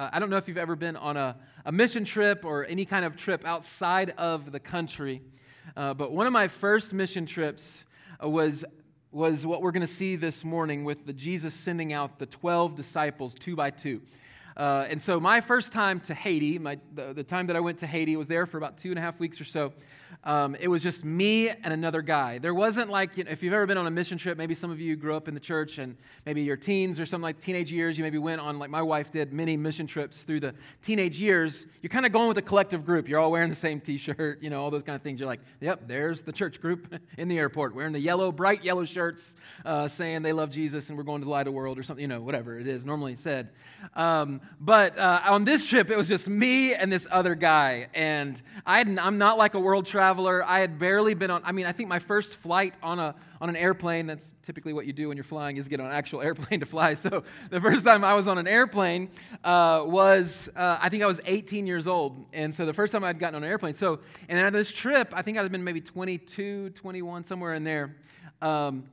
Uh, I don't know if you've ever been on a, a mission trip or any kind of trip outside of the country, uh, but one of my first mission trips uh, was, was what we're going to see this morning with the Jesus sending out the 12 disciples two by two. Uh, and so, my first time to Haiti, my, the, the, time that I went to Haiti, was there for about two and a half weeks or so. Um, it was just me and another guy. There wasn't like, you know, if you've ever been on a mission trip, maybe some of you grew up in the church and maybe your teens or something like teenage years, you maybe went on, like my wife did, many mission trips through the teenage years. You're kind of going with a collective group. You're all wearing the same t shirt, you know, all those kind of things. You're like, yep, there's the church group in the airport wearing the yellow, bright yellow shirts uh, saying they love Jesus and we're going to the light of the world or something, you know, whatever it is normally said. Um, but uh, on this trip, it was just me and this other guy. And I I'm not like a world traveler. I had barely been on, I mean, I think my first flight on, a, on an airplane, that's typically what you do when you're flying, is get on an actual airplane to fly. So the first time I was on an airplane uh, was, uh, I think I was 18 years old. And so the first time I'd gotten on an airplane. So, and on this trip, I think I'd been maybe 22, 21, somewhere in there. Um,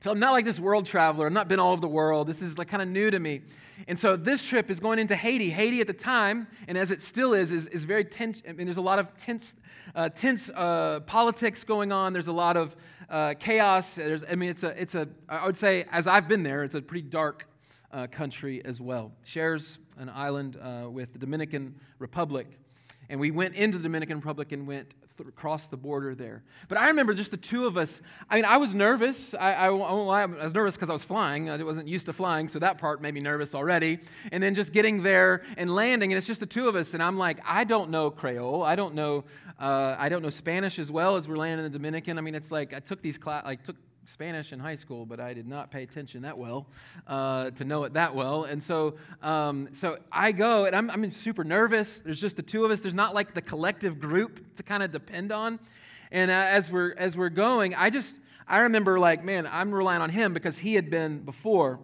so I'm not like this world traveler. I've not been all over the world. This is like kind of new to me. And so this trip is going into Haiti. Haiti at the time, and as it still is, is, is very tense. I mean, there's a lot of tense, uh, tense uh, politics going on. There's a lot of uh, chaos. There's, I mean, it's a, it's a, I would say, as I've been there, it's a pretty dark uh, country as well. Shares an island uh, with the Dominican Republic. And we went into the Dominican Republic and went th- across the border there. But I remember just the two of us. I mean, I was nervous. I, I, I was nervous because I was flying. I wasn't used to flying, so that part made me nervous already. And then just getting there and landing, and it's just the two of us. And I'm like, I don't know Creole. I don't know. Uh, I don't know Spanish as well as we're landing in the Dominican. I mean, it's like I took these class. I took Spanish in high school, but I did not pay attention that well uh, to know it that well. And so, um, so I go, and I'm, I'm super nervous. There's just the two of us. There's not like the collective group to kind of depend on. And uh, as we're as we're going, I just I remember like, man, I'm relying on him because he had been before.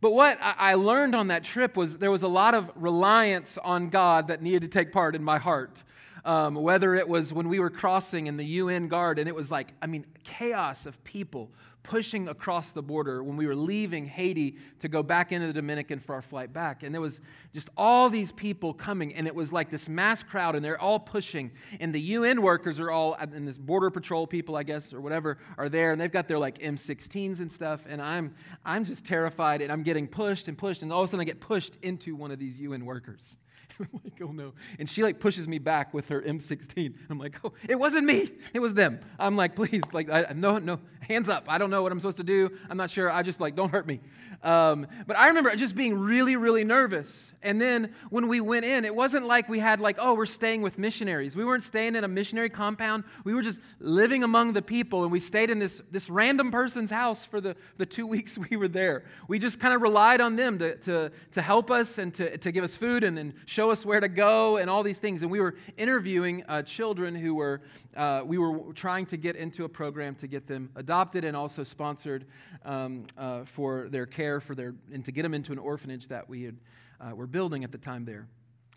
But what I learned on that trip was there was a lot of reliance on God that needed to take part in my heart um, whether it was when we were crossing in the UN guard, and it was like, I mean, chaos of people pushing across the border when we were leaving Haiti to go back into the Dominican for our flight back. And there was just all these people coming, and it was like this mass crowd, and they're all pushing. And the UN workers are all, and this border patrol people, I guess, or whatever, are there, and they've got their like M16s and stuff. And I'm, I'm just terrified, and I'm getting pushed and pushed, and all of a sudden I get pushed into one of these UN workers. I'm like, oh no. And she like pushes me back with her M16. I'm like, oh, it wasn't me. It was them. I'm like, please, like, I, no, no, hands up. I don't know what I'm supposed to do. I'm not sure. I just like, don't hurt me. Um, but I remember just being really, really nervous. And then when we went in, it wasn't like we had like, oh, we're staying with missionaries. We weren't staying in a missionary compound. We were just living among the people, and we stayed in this this random person's house for the the two weeks we were there. We just kind of relied on them to to to help us and to to give us food and then show us where to go and all these things. And we were interviewing uh, children who were uh, we were trying to get into a program to get them adopted and also sponsored um, uh, for their care for their and to get them into an orphanage that we had, uh, were building at the time there.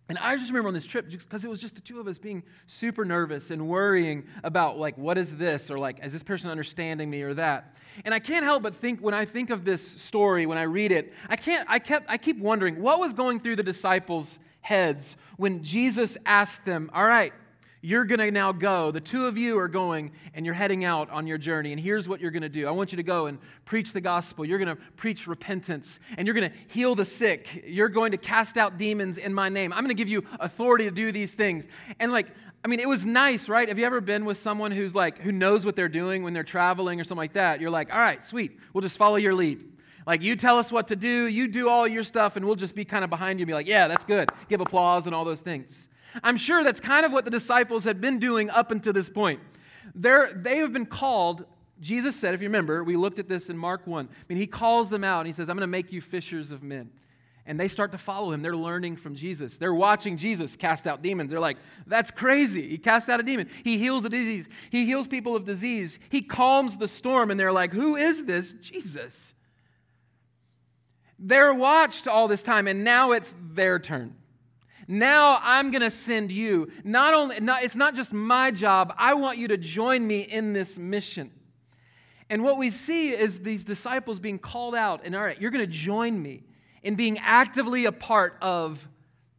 And I just remember on this trip, because it was just the two of us being super nervous and worrying about, like, what is this? Or, like, is this person understanding me or that? And I can't help but think, when I think of this story, when I read it, I can't, I kept, I keep wondering, what was going through the disciples' heads when Jesus asked them, All right, you're going to now go. The two of you are going and you're heading out on your journey. And here's what you're going to do I want you to go and preach the gospel. You're going to preach repentance and you're going to heal the sick. You're going to cast out demons in my name. I'm going to give you authority to do these things. And like, I mean, it was nice, right? Have you ever been with someone who's like, who knows what they're doing when they're traveling or something like that? You're like, all right, sweet. We'll just follow your lead. Like, you tell us what to do, you do all your stuff, and we'll just be kind of behind you and be like, yeah, that's good. Give applause and all those things. I'm sure that's kind of what the disciples had been doing up until this point. They're, they have been called, Jesus said, if you remember, we looked at this in Mark 1. I mean, he calls them out and he says, I'm going to make you fishers of men. And they start to follow him. They're learning from Jesus. They're watching Jesus cast out demons. They're like, that's crazy. He casts out a demon. He heals a disease. He heals people of disease. He calms the storm. And they're like, who is this? Jesus. They're watched all this time, and now it's their turn. Now I'm going to send you. Not only, not, it's not just my job, I want you to join me in this mission. And what we see is these disciples being called out, and all right, you're going to join me in being actively a part of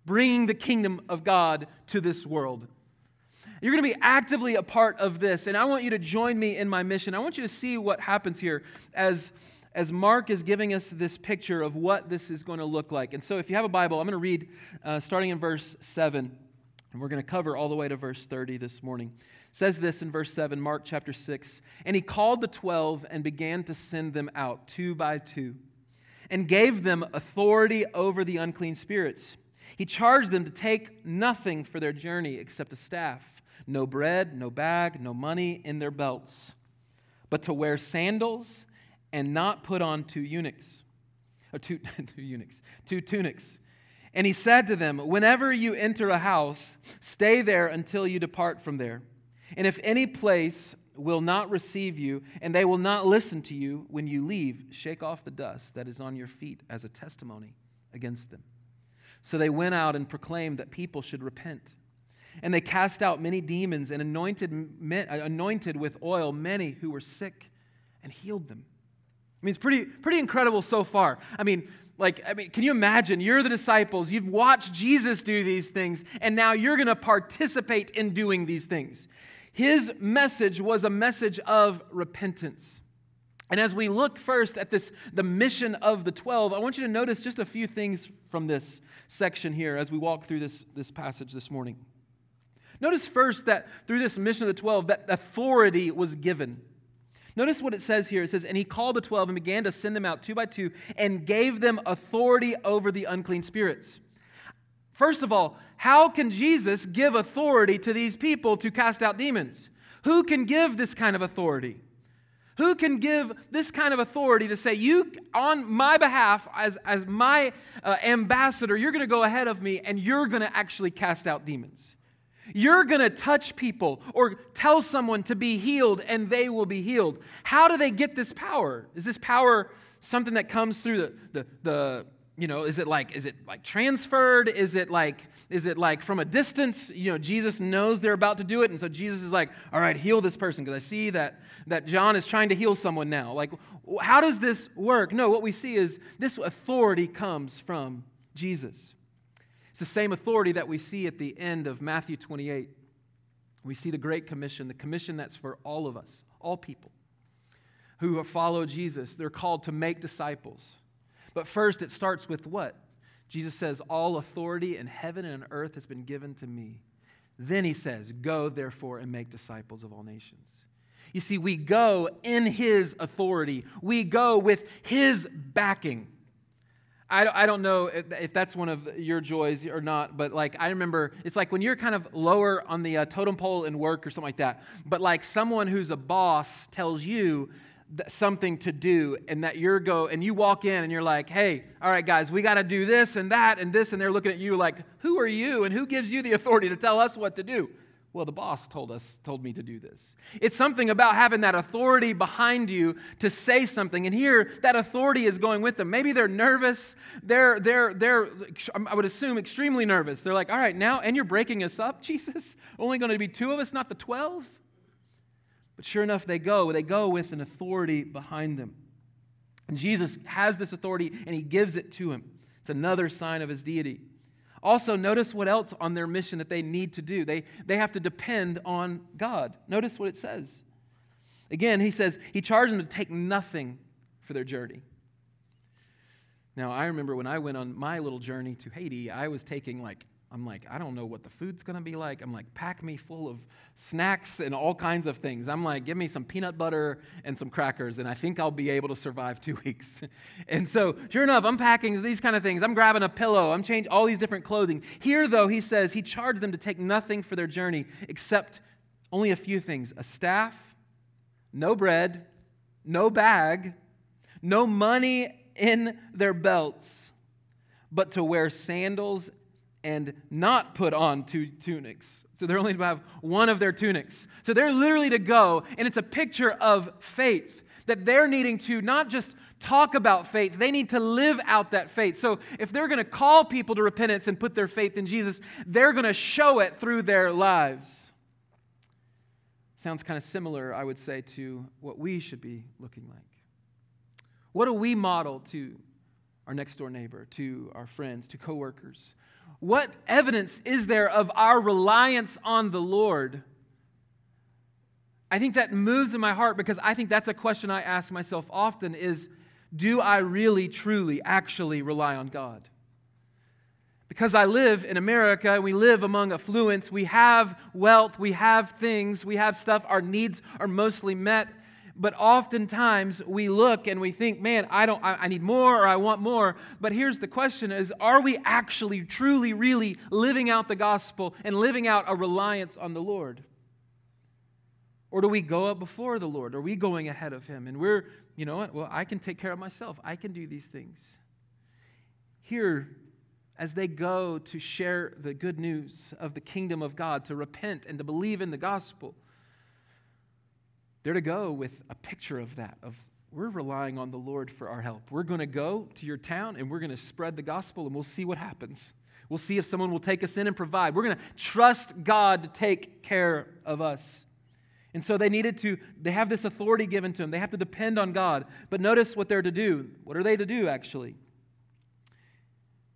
bringing the kingdom of God to this world. You're going to be actively a part of this, and I want you to join me in my mission. I want you to see what happens here as, as Mark is giving us this picture of what this is going to look like. And so, if you have a Bible, I'm going to read uh, starting in verse 7, and we're going to cover all the way to verse 30 this morning. It says this in verse 7, Mark chapter 6 And he called the twelve and began to send them out two by two, and gave them authority over the unclean spirits. He charged them to take nothing for their journey except a staff no bread, no bag, no money in their belts, but to wear sandals and not put on two eunuchs, or two, two eunuchs, two tunics. And he said to them, Whenever you enter a house, stay there until you depart from there. And if any place will not receive you, and they will not listen to you when you leave, shake off the dust that is on your feet as a testimony against them. So they went out and proclaimed that people should repent. And they cast out many demons and anointed, anointed with oil many who were sick and healed them. I mean, it's pretty, pretty incredible so far. I mean, like, I mean, can you imagine? You're the disciples, you've watched Jesus do these things, and now you're going to participate in doing these things. His message was a message of repentance. And as we look first at this, the mission of the 12, I want you to notice just a few things from this section here as we walk through this, this passage this morning. Notice first that through this mission of the 12, that authority was given. Notice what it says here. It says, And he called the 12 and began to send them out two by two and gave them authority over the unclean spirits. First of all, how can Jesus give authority to these people to cast out demons? Who can give this kind of authority? Who can give this kind of authority to say, You, on my behalf, as, as my uh, ambassador, you're going to go ahead of me and you're going to actually cast out demons? You're going to touch people or tell someone to be healed and they will be healed. How do they get this power? Is this power something that comes through the, the, the you know, is it like, is it like transferred? Is it like, is it like from a distance? You know, Jesus knows they're about to do it. And so Jesus is like, all right, heal this person because I see that, that John is trying to heal someone now. Like, how does this work? No, what we see is this authority comes from Jesus. The same authority that we see at the end of Matthew 28. We see the Great Commission, the commission that's for all of us, all people who follow Jesus. They're called to make disciples. But first, it starts with what? Jesus says, All authority in heaven and on earth has been given to me. Then he says, Go therefore and make disciples of all nations. You see, we go in his authority, we go with his backing. I, I don't know if, if, that's one of your joys or not, but like I remember, it's like when you're kind of lower on the uh, totem pole in work or something like that, but like someone who's a boss tells you something to do and that you're go and you walk in and you're like hey all right guys we got to do this and that and this and they're looking at you like who are you and who gives you the authority to tell us what to do well, the boss told us, told me to do this. It's something about having that authority behind you to say something. And here, that authority is going with them. Maybe they're nervous. They're, they're, they're, I would assume, extremely nervous. They're like, all right, now, and you're breaking us up, Jesus? Only going to be two of us, not the 12? But sure enough, they go. They go with an authority behind them. And Jesus has this authority and he gives it to him. It's another sign of his deity. Also, notice what else on their mission that they need to do. They, they have to depend on God. Notice what it says. Again, he says, he charged them to take nothing for their journey. Now, I remember when I went on my little journey to Haiti, I was taking like I'm like, I don't know what the food's gonna be like. I'm like, pack me full of snacks and all kinds of things. I'm like, give me some peanut butter and some crackers, and I think I'll be able to survive two weeks. and so, sure enough, I'm packing these kind of things. I'm grabbing a pillow. I'm changing all these different clothing. Here, though, he says he charged them to take nothing for their journey except only a few things a staff, no bread, no bag, no money in their belts, but to wear sandals and not put on two tunics. So they're only to have one of their tunics. So they're literally to go, and it's a picture of faith that they're needing to not just talk about faith, they need to live out that faith. So if they're going to call people to repentance and put their faith in Jesus, they're going to show it through their lives. Sounds kind of similar, I would say, to what we should be looking like. What do we model to our next door neighbor, to our friends, to coworkers? What evidence is there of our reliance on the Lord? I think that moves in my heart because I think that's a question I ask myself often is do I really truly actually rely on God? Because I live in America, we live among affluence, we have wealth, we have things, we have stuff, our needs are mostly met. But oftentimes we look and we think, man, I don't I, I need more or I want more. But here's the question is are we actually truly, really living out the gospel and living out a reliance on the Lord? Or do we go up before the Lord? Are we going ahead of Him? And we're, you know what? Well, I can take care of myself. I can do these things. Here, as they go to share the good news of the kingdom of God, to repent and to believe in the gospel, they're to go with a picture of that, of we're relying on the Lord for our help. We're going to go to your town and we're going to spread the gospel and we'll see what happens. We'll see if someone will take us in and provide. We're going to trust God to take care of us. And so they needed to, they have this authority given to them. They have to depend on God. But notice what they're to do. What are they to do, actually?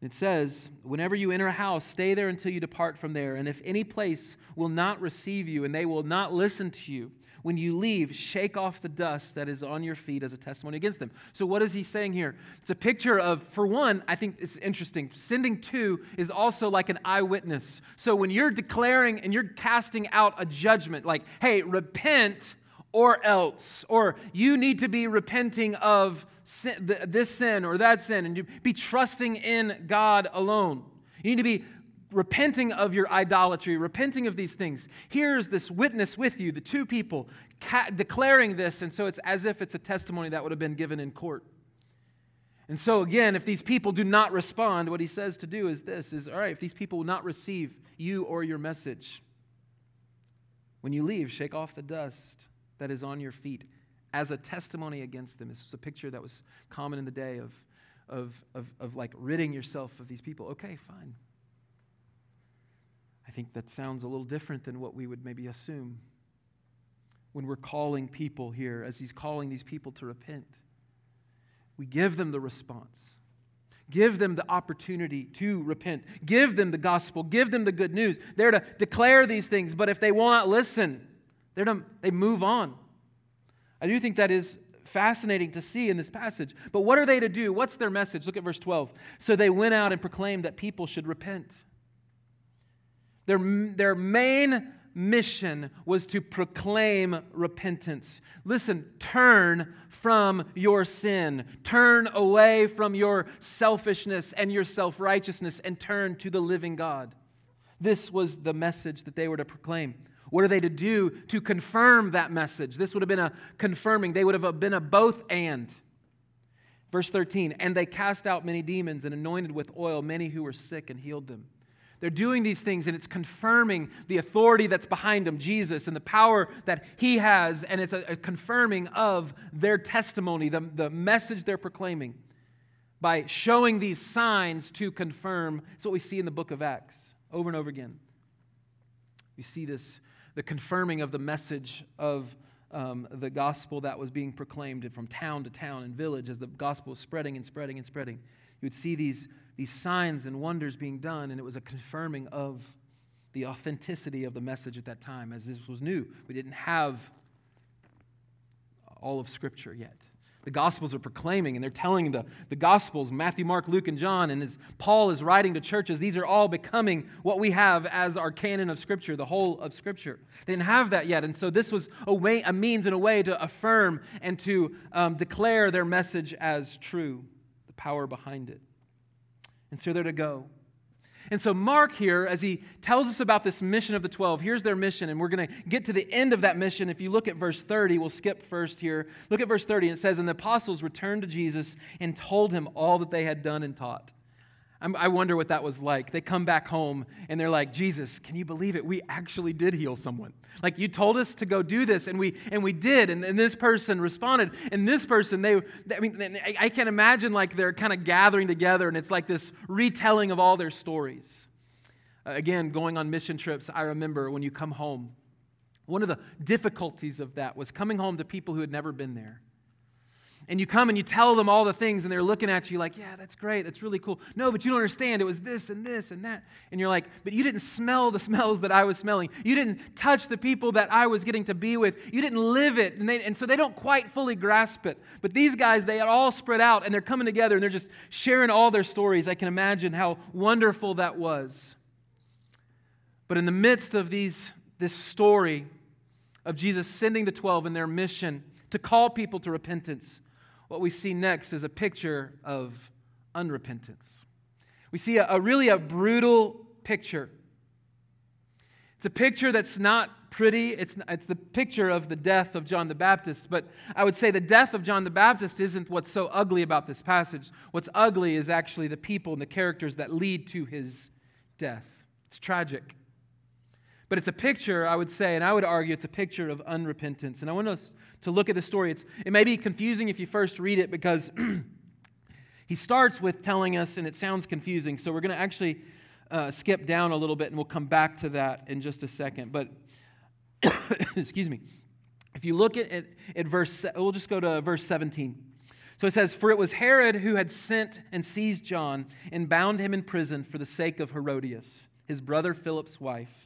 It says, Whenever you enter a house, stay there until you depart from there. And if any place will not receive you and they will not listen to you, when you leave, shake off the dust that is on your feet as a testimony against them. So, what is he saying here? It's a picture of, for one, I think it's interesting. Sending two is also like an eyewitness. So, when you're declaring and you're casting out a judgment, like, hey, repent or else, or you need to be repenting of sin, this sin or that sin, and you be trusting in God alone. You need to be repenting of your idolatry, repenting of these things. Here's this witness with you, the two people ca- declaring this, and so it's as if it's a testimony that would have been given in court. And so again, if these people do not respond, what he says to do is this is all right, if these people will not receive you or your message, when you leave, shake off the dust that is on your feet as a testimony against them. This was a picture that was common in the day of, of, of, of like ridding yourself of these people. Okay, fine. I think that sounds a little different than what we would maybe assume when we're calling people here, as he's calling these people to repent. We give them the response. Give them the opportunity to repent. Give them the gospel. Give them the good news. They're to declare these things, but if they will not listen, they're to, they move on. I do think that is fascinating to see in this passage. But what are they to do? What's their message? Look at verse 12. So they went out and proclaimed that people should repent. Their, their main mission was to proclaim repentance. Listen, turn from your sin. Turn away from your selfishness and your self righteousness and turn to the living God. This was the message that they were to proclaim. What are they to do to confirm that message? This would have been a confirming, they would have been a both and. Verse 13, and they cast out many demons and anointed with oil many who were sick and healed them. They're doing these things and it's confirming the authority that's behind them, Jesus, and the power that he has, and it's a, a confirming of their testimony, the, the message they're proclaiming, by showing these signs to confirm. It's what we see in the book of Acts over and over again. We see this, the confirming of the message of um, the gospel that was being proclaimed from town to town and village as the gospel was spreading and spreading and spreading. You would see these these signs and wonders being done, and it was a confirming of the authenticity of the message at that time, as this was new. We didn't have all of Scripture yet. The Gospels are proclaiming and they're telling the, the Gospels, Matthew, Mark, Luke, and John, and as Paul is writing to churches, these are all becoming what we have as our canon of Scripture, the whole of Scripture. They didn't have that yet, and so this was a, way, a means and a way to affirm and to um, declare their message as true, power behind it. And so they're to go. And so, Mark here, as he tells us about this mission of the 12, here's their mission, and we're going to get to the end of that mission. If you look at verse 30, we'll skip first here. Look at verse 30, and it says, And the apostles returned to Jesus and told him all that they had done and taught. I wonder what that was like. They come back home and they're like, Jesus, can you believe it? We actually did heal someone. Like you told us to go do this, and we and we did. And, and this person responded, and this person, they, I mean, I can imagine like they're kind of gathering together, and it's like this retelling of all their stories. Uh, again, going on mission trips, I remember when you come home, one of the difficulties of that was coming home to people who had never been there and you come and you tell them all the things, and they're looking at you like, yeah, that's great, that's really cool. No, but you don't understand. It was this and this and that. And you're like, but you didn't smell the smells that I was smelling. You didn't touch the people that I was getting to be with. You didn't live it. And, they, and so they don't quite fully grasp it. But these guys, they are all spread out and they're coming together and they're just sharing all their stories. I can imagine how wonderful that was. But in the midst of these, this story of Jesus sending the 12 in their mission to call people to repentance, what we see next is a picture of unrepentance. We see a, a really a brutal picture. It's a picture that's not pretty. It's, it's the picture of the death of John the Baptist. But I would say the death of John the Baptist isn't what's so ugly about this passage. What's ugly is actually the people and the characters that lead to his death. It's tragic. But it's a picture, I would say, and I would argue it's a picture of unrepentance. And I want us to look at the story. It's, it may be confusing if you first read it because he starts with telling us, and it sounds confusing. So we're going to actually uh, skip down a little bit, and we'll come back to that in just a second. But, excuse me. If you look at, at, at verse, we'll just go to verse 17. So it says, For it was Herod who had sent and seized John and bound him in prison for the sake of Herodias, his brother Philip's wife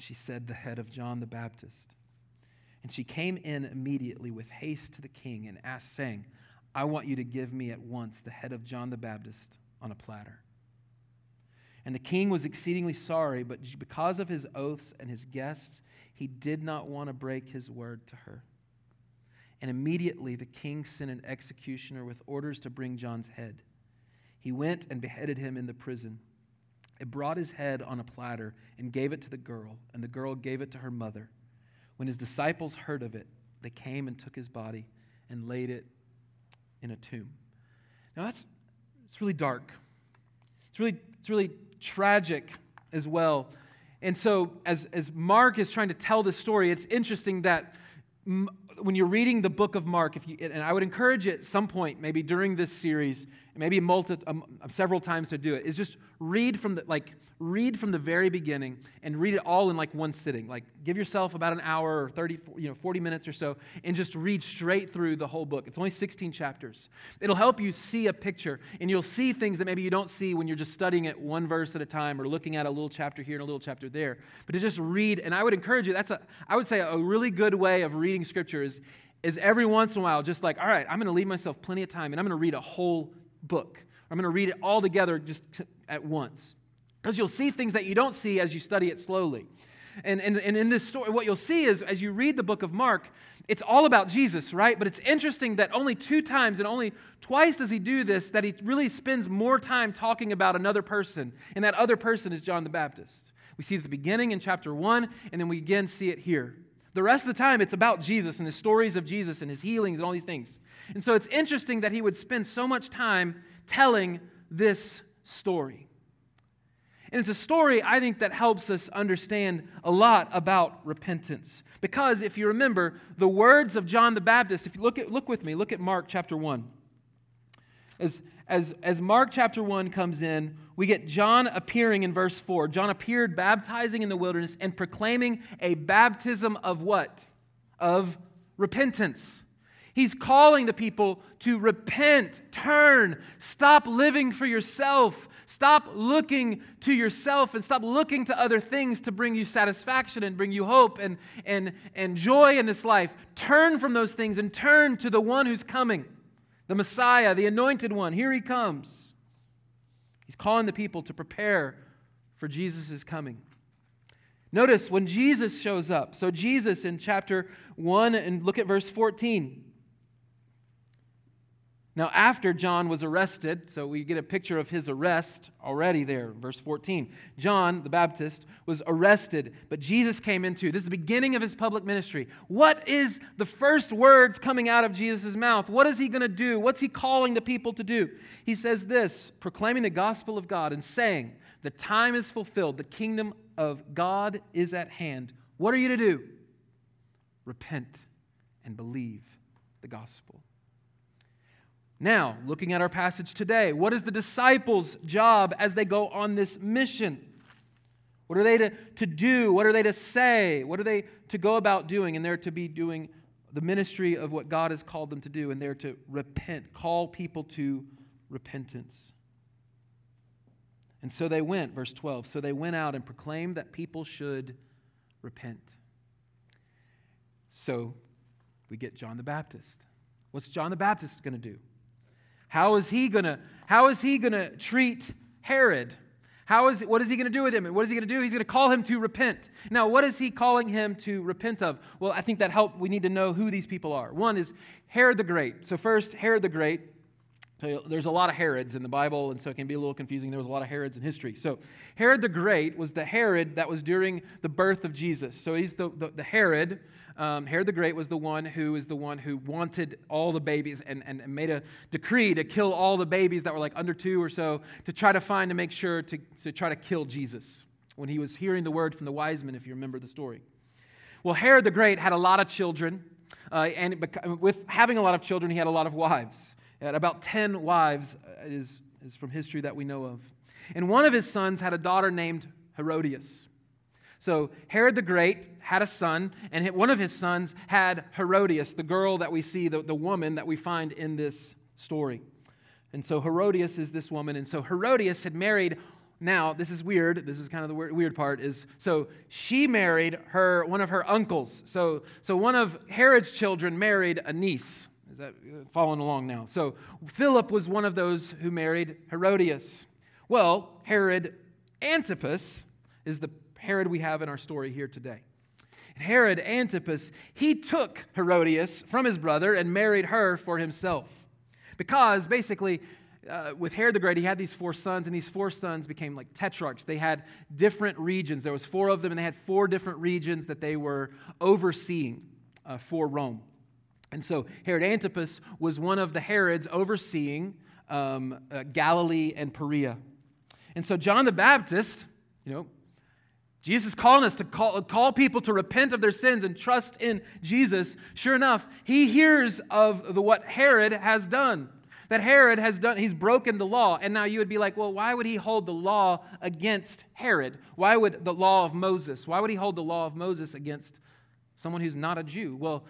She said, The head of John the Baptist. And she came in immediately with haste to the king and asked, saying, I want you to give me at once the head of John the Baptist on a platter. And the king was exceedingly sorry, but because of his oaths and his guests, he did not want to break his word to her. And immediately the king sent an executioner with orders to bring John's head. He went and beheaded him in the prison. It brought his head on a platter and gave it to the girl, and the girl gave it to her mother. When his disciples heard of it, they came and took his body and laid it in a tomb. Now that's it's really dark. It's really it's really tragic as well. And so as as Mark is trying to tell this story, it's interesting that when you're reading the book of Mark, if you, and I would encourage you at some point, maybe during this series, maybe multi, um, several times to do it, is just read from the like read from the very beginning and read it all in like one sitting. Like give yourself about an hour or 30, you know, 40 minutes or so, and just read straight through the whole book. It's only 16 chapters. It'll help you see a picture, and you'll see things that maybe you don't see when you're just studying it one verse at a time or looking at a little chapter here and a little chapter there. But to just read, and I would encourage you. That's a I would say a really good way of reading scripture is is every once in a while just like, all right, I'm going to leave myself plenty of time and I'm going to read a whole book. I'm going to read it all together just at once. Because you'll see things that you don't see as you study it slowly. And, and, and in this story, what you'll see is as you read the book of Mark, it's all about Jesus, right? But it's interesting that only two times and only twice does he do this, that he really spends more time talking about another person. And that other person is John the Baptist. We see it at the beginning in chapter one, and then we again see it here. The rest of the time, it's about Jesus and his stories of Jesus and his healings and all these things. And so it's interesting that he would spend so much time telling this story. And it's a story, I think, that helps us understand a lot about repentance. Because if you remember the words of John the Baptist, if you look, at, look with me, look at Mark chapter 1. As, as, as Mark chapter 1 comes in, we get John appearing in verse 4. John appeared baptizing in the wilderness and proclaiming a baptism of what? Of repentance. He's calling the people to repent, turn, stop living for yourself, stop looking to yourself, and stop looking to other things to bring you satisfaction and bring you hope and, and, and joy in this life. Turn from those things and turn to the one who's coming, the Messiah, the anointed one. Here he comes. He's calling the people to prepare for Jesus' coming. Notice when Jesus shows up. So, Jesus in chapter 1, and look at verse 14. Now, after John was arrested, so we get a picture of his arrest already there, verse 14. John the Baptist was arrested, but Jesus came into. This is the beginning of his public ministry. What is the first words coming out of Jesus' mouth? What is he going to do? What's he calling the people to do? He says this proclaiming the gospel of God and saying, The time is fulfilled, the kingdom of God is at hand. What are you to do? Repent and believe the gospel. Now, looking at our passage today, what is the disciples' job as they go on this mission? What are they to, to do? What are they to say? What are they to go about doing? And they're to be doing the ministry of what God has called them to do, and they're to repent, call people to repentance. And so they went, verse 12. So they went out and proclaimed that people should repent. So we get John the Baptist. What's John the Baptist going to do? How is he going to how is he going to treat Herod? How is what is he going to do with him? And what is he going to do? He's going to call him to repent. Now, what is he calling him to repent of? Well, I think that help we need to know who these people are. One is Herod the Great. So first, Herod the Great so there's a lot of Herods in the Bible, and so it can be a little confusing. There was a lot of Herods in history. So Herod the Great was the Herod that was during the birth of Jesus. So he's the, the, the Herod. Um, Herod the Great was the one who is the one who wanted all the babies and, and made a decree to kill all the babies that were like under two or so to try to find to make sure to, to try to kill Jesus when he was hearing the word from the wise men, if you remember the story. Well, Herod the Great had a lot of children, uh, and with having a lot of children, he had a lot of wives. Had about 10 wives, uh, is, is from history that we know of. And one of his sons had a daughter named Herodias. So Herod the Great had a son, and one of his sons had Herodias, the girl that we see, the, the woman that we find in this story. And so Herodias is this woman. And so Herodias had married, now, this is weird. This is kind of the weird part is so she married her one of her uncles. So so one of Herod's children married a niece that uh, following along now? So Philip was one of those who married Herodias. Well, Herod Antipas is the Herod we have in our story here today. Herod Antipas, he took Herodias from his brother and married her for himself. Because basically, uh, with Herod the Great, he had these four sons, and these four sons became like tetrarchs. They had different regions. There was four of them, and they had four different regions that they were overseeing uh, for Rome. And so Herod Antipas was one of the Herods overseeing um, uh, Galilee and Perea. And so John the Baptist, you know, Jesus calling us to call, call people to repent of their sins and trust in Jesus. Sure enough, he hears of the, what Herod has done. That Herod has done, he's broken the law. And now you would be like, well, why would he hold the law against Herod? Why would the law of Moses, why would he hold the law of Moses against someone who's not a Jew? Well,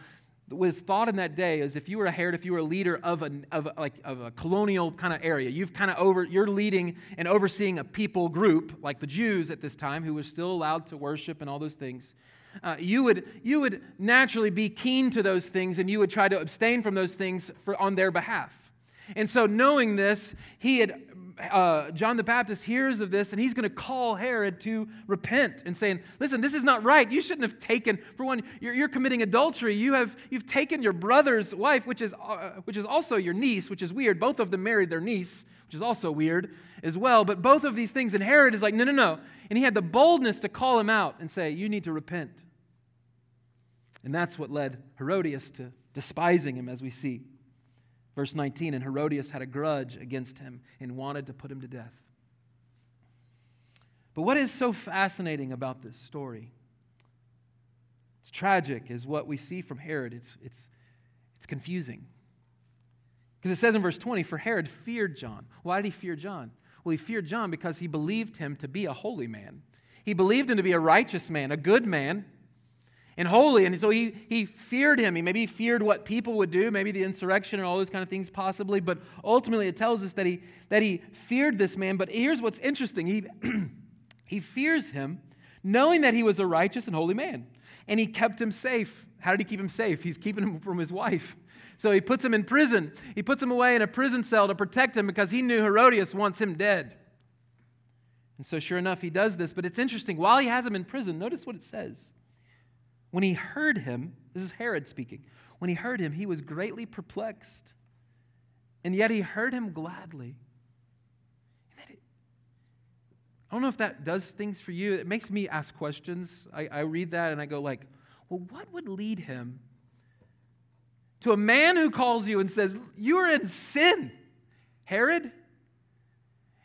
was thought in that day is if you were a Herod, if you were a leader of a, of a, like, of a colonial kind of area, you've kind of over, you're leading and overseeing a people group like the Jews at this time who was still allowed to worship and all those things. Uh, you, would, you would naturally be keen to those things and you would try to abstain from those things for, on their behalf. And so, knowing this, he had uh, John the Baptist hears of this and he's going to call Herod to repent and saying, Listen, this is not right. You shouldn't have taken, for one, you're, you're committing adultery. You have, you've taken your brother's wife, which is, uh, which is also your niece, which is weird. Both of them married their niece, which is also weird as well. But both of these things, and Herod is like, No, no, no. And he had the boldness to call him out and say, You need to repent. And that's what led Herodias to despising him, as we see. Verse 19, and Herodias had a grudge against him and wanted to put him to death. But what is so fascinating about this story? It's tragic, is what we see from Herod. It's, it's, it's confusing. Because it says in verse 20, for Herod feared John. Why did he fear John? Well, he feared John because he believed him to be a holy man. He believed him to be a righteous man, a good man, and holy. And so he, he feared him. He maybe feared what people would do, maybe the insurrection and all those kind of things possibly. But ultimately, it tells us that he, that he feared this man. But here's what's interesting he, he fears him knowing that he was a righteous and holy man. And he kept him safe. How did he keep him safe? He's keeping him from his wife. So he puts him in prison. He puts him away in a prison cell to protect him because he knew Herodias wants him dead. And so, sure enough, he does this. But it's interesting. While he has him in prison, notice what it says. When he heard him, this is Herod speaking, when he heard him, he was greatly perplexed. And yet he heard him gladly. I don't know if that does things for you. It makes me ask questions. I, I read that and I go like, well, what would lead him to a man who calls you and says, You are in sin, Herod?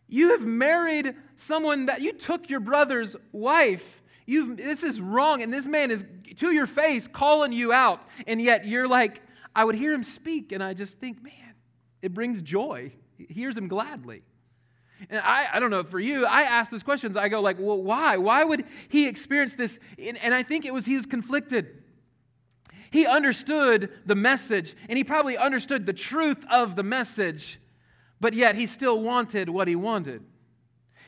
You have married someone that you took your brother's wife. You this is wrong. And this man is to your face calling you out. And yet you're like, I would hear him speak, and I just think, man, it brings joy. He hears him gladly. And I, I don't know, for you, I ask those questions. I go like, well, why? Why would he experience this? And, and I think it was he was conflicted. He understood the message, and he probably understood the truth of the message, but yet he still wanted what he wanted.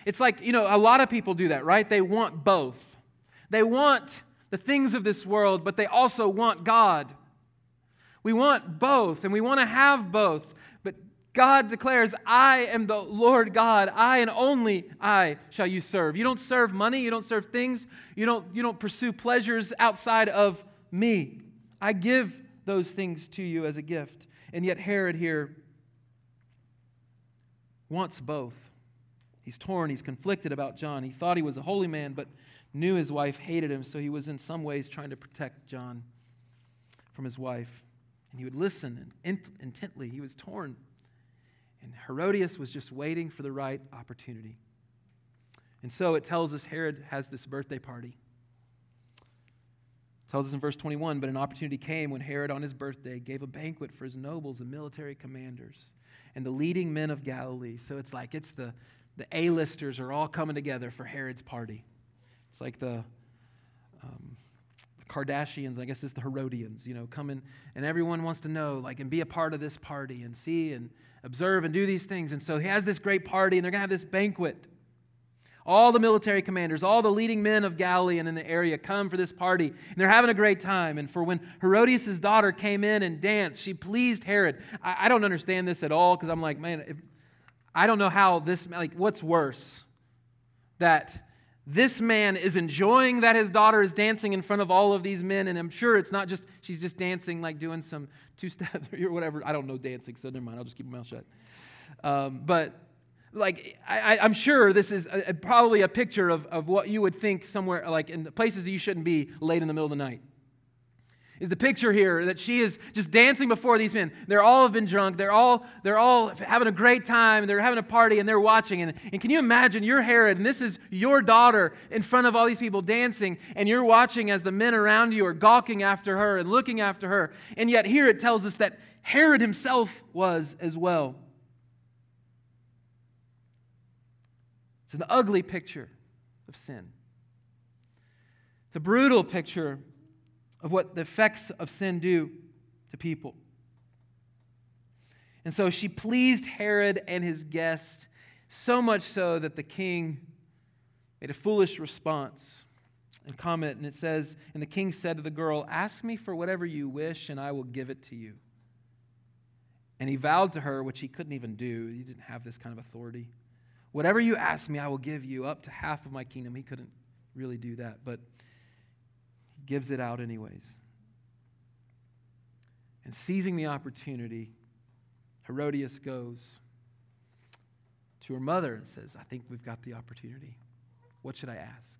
It's like, you know, a lot of people do that, right? They want both. They want the things of this world, but they also want God. We want both, and we want to have both. But God declares, I am the Lord God. I and only I shall you serve. You don't serve money, you don't serve things, you don't, you don't pursue pleasures outside of me. I give those things to you as a gift. And yet, Herod here wants both. He's torn, he's conflicted about John. He thought he was a holy man, but knew his wife hated him, so he was in some ways trying to protect John from his wife. And he would listen and intently. He was torn. And Herodias was just waiting for the right opportunity. And so it tells us Herod has this birthday party. It tells us in verse 21 But an opportunity came when Herod, on his birthday, gave a banquet for his nobles and military commanders and the leading men of Galilee. So it's like it's the, the A-listers are all coming together for Herod's party. It's like the, um, the Kardashians, I guess it's the Herodians, you know, coming, and everyone wants to know, like, and be a part of this party and see and observe and do these things. And so he has this great party, and they're going to have this banquet. All the military commanders, all the leading men of Galilee and in the area come for this party, and they're having a great time. And for when Herodias' daughter came in and danced, she pleased Herod. I, I don't understand this at all because I'm like, man, if, I don't know how this, like, what's worse? That this man is enjoying that his daughter is dancing in front of all of these men, and I'm sure it's not just she's just dancing like doing some two step or whatever. I don't know dancing, so never mind. I'll just keep my mouth shut. Um, but like I, am sure this is a, probably a picture of, of what you would think somewhere like in places you shouldn't be late in the middle of the night is the picture here that she is just dancing before these men. They're all have been drunk. They're all, they're all having a great time. They're having a party and they're watching. And, and can you imagine you're Herod and this is your daughter in front of all these people dancing and you're watching as the men around you are gawking after her and looking after her. And yet here it tells us that Herod himself was as well. It's an ugly picture of sin. It's a brutal picture of what the effects of sin do to people. And so she pleased Herod and his guest so much so that the king made a foolish response and comment. And it says, And the king said to the girl, Ask me for whatever you wish, and I will give it to you. And he vowed to her, which he couldn't even do. He didn't have this kind of authority. Whatever you ask me, I will give you up to half of my kingdom. He couldn't really do that. But gives it out anyways. And seizing the opportunity, Herodias goes to her mother and says, I think we've got the opportunity. What should I ask?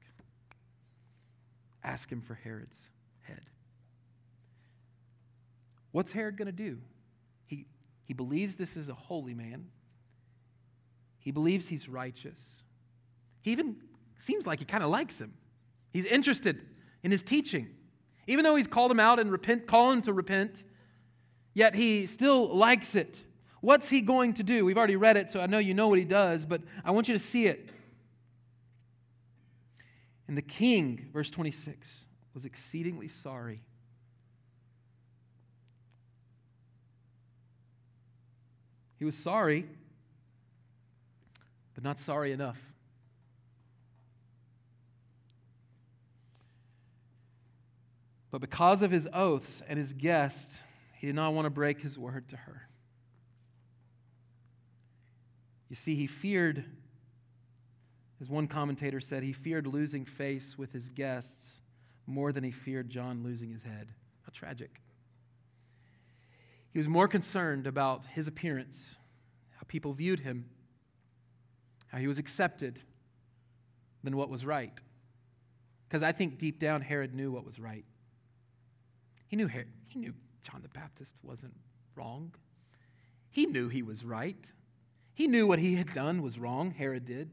Ask him for Herod's head. What's Herod going to do? He, he believes this is a holy man, he believes he's righteous. He even seems like he kind of likes him. He's interested in his teaching. Even though he's called him out and repent, call him to repent, yet he still likes it. What's he going to do? We've already read it, so I know you know what he does, but I want you to see it. And the king, verse 26, was exceedingly sorry. He was sorry, but not sorry enough. But because of his oaths and his guest, he did not want to break his word to her. You see, he feared As one commentator said, he feared losing face with his guests more than he feared John losing his head. How tragic. He was more concerned about his appearance, how people viewed him, how he was accepted, than what was right. Because I think deep down, Herod knew what was right. He knew, Herod, he knew John the Baptist wasn't wrong. He knew he was right. He knew what he had done was wrong, Herod did.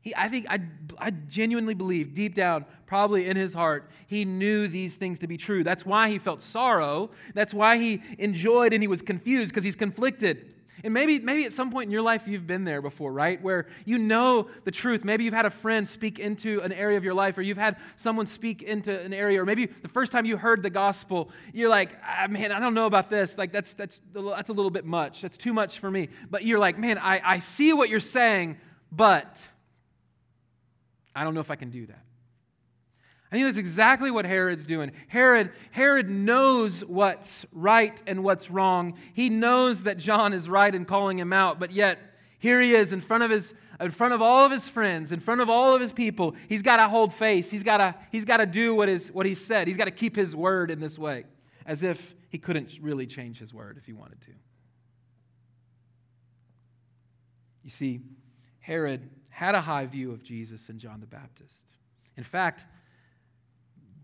He, I think, I, I genuinely believe deep down, probably in his heart, he knew these things to be true. That's why he felt sorrow. That's why he enjoyed and he was confused because he's conflicted. And maybe, maybe at some point in your life you've been there before, right? Where you know the truth. Maybe you've had a friend speak into an area of your life, or you've had someone speak into an area, or maybe the first time you heard the gospel, you're like, ah, man, I don't know about this. Like, that's, that's, that's a little bit much. That's too much for me. But you're like, man, I, I see what you're saying, but I don't know if I can do that. I think that's exactly what Herod's doing. Herod, Herod knows what's right and what's wrong. He knows that John is right in calling him out, but yet here he is in front of his in front of all of his friends, in front of all of his people. He's got to hold face. He's got to he's got to do what is what he said. He's got to keep his word in this way, as if he couldn't really change his word if he wanted to. You see, Herod had a high view of Jesus and John the Baptist. In fact,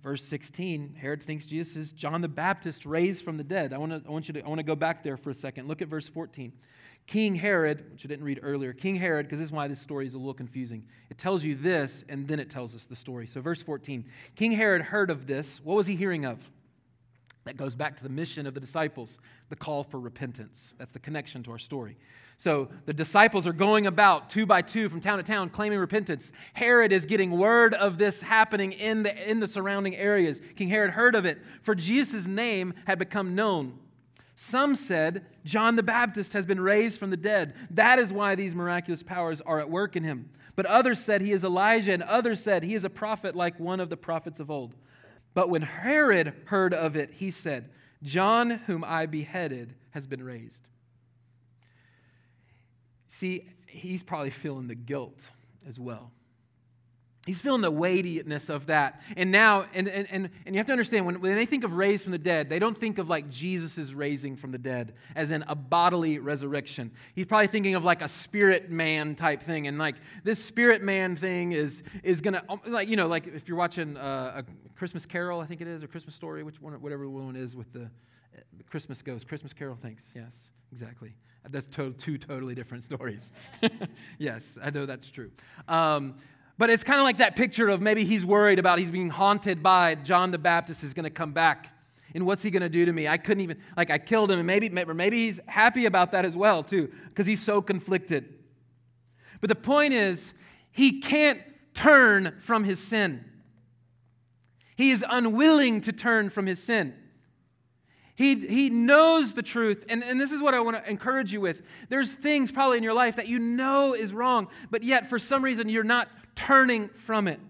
verse 16, Herod thinks Jesus is John the Baptist raised from the dead. I, wanna, I want you to I want to go back there for a second. Look at verse 14. King Herod, which I didn't read earlier, King Herod, because this is why this story is a little confusing. It tells you this, and then it tells us the story. So, verse 14 King Herod heard of this. What was he hearing of? That goes back to the mission of the disciples, the call for repentance. That's the connection to our story. So the disciples are going about two by two from town to town claiming repentance. Herod is getting word of this happening in the, in the surrounding areas. King Herod heard of it, for Jesus' name had become known. Some said, John the Baptist has been raised from the dead. That is why these miraculous powers are at work in him. But others said he is Elijah, and others said he is a prophet like one of the prophets of old. But when Herod heard of it, he said, John, whom I beheaded, has been raised. See, he's probably feeling the guilt as well. He's feeling the weightiness of that. And now, and, and, and, and you have to understand, when, when they think of raised from the dead, they don't think of like Jesus' raising from the dead, as in a bodily resurrection. He's probably thinking of like a spirit man type thing. And like this spirit man thing is, is going to, um, like, you know, like if you're watching uh, a Christmas Carol, I think it is, or Christmas Story, which one, whatever one is with the uh, Christmas Ghost. Christmas Carol, thanks. Yes, exactly. That's to- two totally different stories. yes, I know that's true. Um, but it's kind of like that picture of maybe he's worried about he's being haunted by John the Baptist is going to come back. And what's he going to do to me? I couldn't even, like, I killed him. And maybe, maybe he's happy about that as well, too, because he's so conflicted. But the point is, he can't turn from his sin. He is unwilling to turn from his sin. He, he knows the truth. And, and this is what I want to encourage you with. There's things probably in your life that you know is wrong, but yet for some reason you're not turning from it.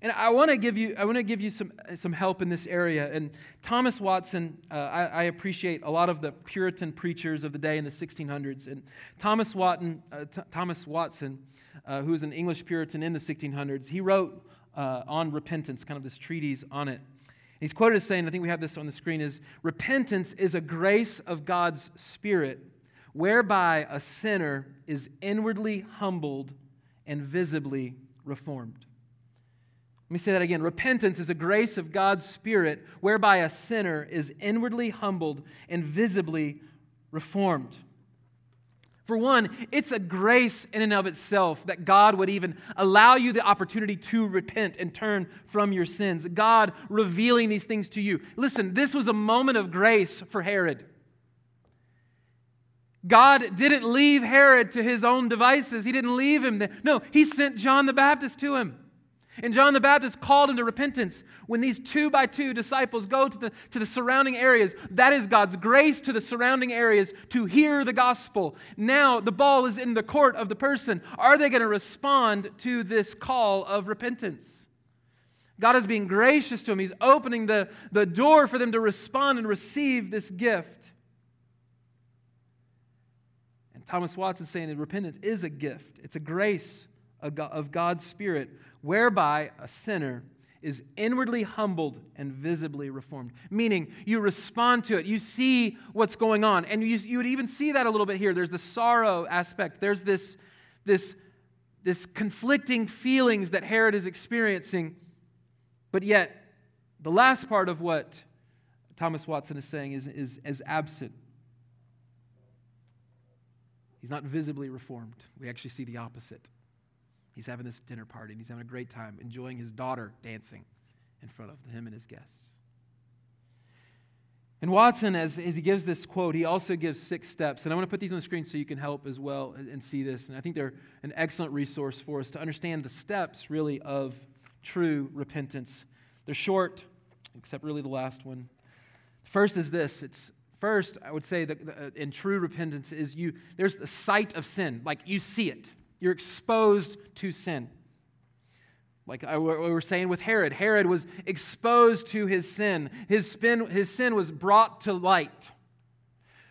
And I want to give you, I want to give you some, some help in this area. And Thomas Watson, uh, I, I, appreciate a lot of the Puritan preachers of the day in the 1600s. And Thomas Watson, uh, Thomas Watson, uh, who was an English Puritan in the 1600s, he wrote uh, on repentance, kind of this treatise on it. He's quoted as saying, I think we have this on the screen, is repentance is a grace of God's Spirit whereby a sinner is inwardly humbled and visibly reformed. Let me say that again. Repentance is a grace of God's Spirit whereby a sinner is inwardly humbled and visibly reformed. For one, it's a grace in and of itself that God would even allow you the opportunity to repent and turn from your sins. God revealing these things to you. Listen, this was a moment of grace for Herod. God didn't leave Herod to his own devices. He didn't leave him there. No, he sent John the Baptist to him. And John the Baptist called him to repentance. When these two by two disciples go to the, to the surrounding areas, that is God's grace to the surrounding areas to hear the gospel. Now the ball is in the court of the person. Are they going to respond to this call of repentance? God is being gracious to him. He's opening the, the door for them to respond and receive this gift. Thomas Watson saying that repentance is a gift, it's a grace of God's Spirit whereby a sinner is inwardly humbled and visibly reformed. Meaning, you respond to it, you see what's going on. And you, you would even see that a little bit here. There's the sorrow aspect, there's this, this, this conflicting feelings that Herod is experiencing. But yet, the last part of what Thomas Watson is saying is, is, is absent. He's not visibly reformed. We actually see the opposite. He's having this dinner party and he's having a great time, enjoying his daughter dancing in front of him and his guests. And Watson, as, as he gives this quote, he also gives six steps. And I want to put these on the screen so you can help as well and see this. And I think they're an excellent resource for us to understand the steps, really, of true repentance. They're short, except really the last one. First is this it's first, I would say that uh, in true repentance is you, there's the sight of sin, like you see it. You're exposed to sin. Like we were saying with Herod, Herod was exposed to his sin. His, spin, his sin was brought to light.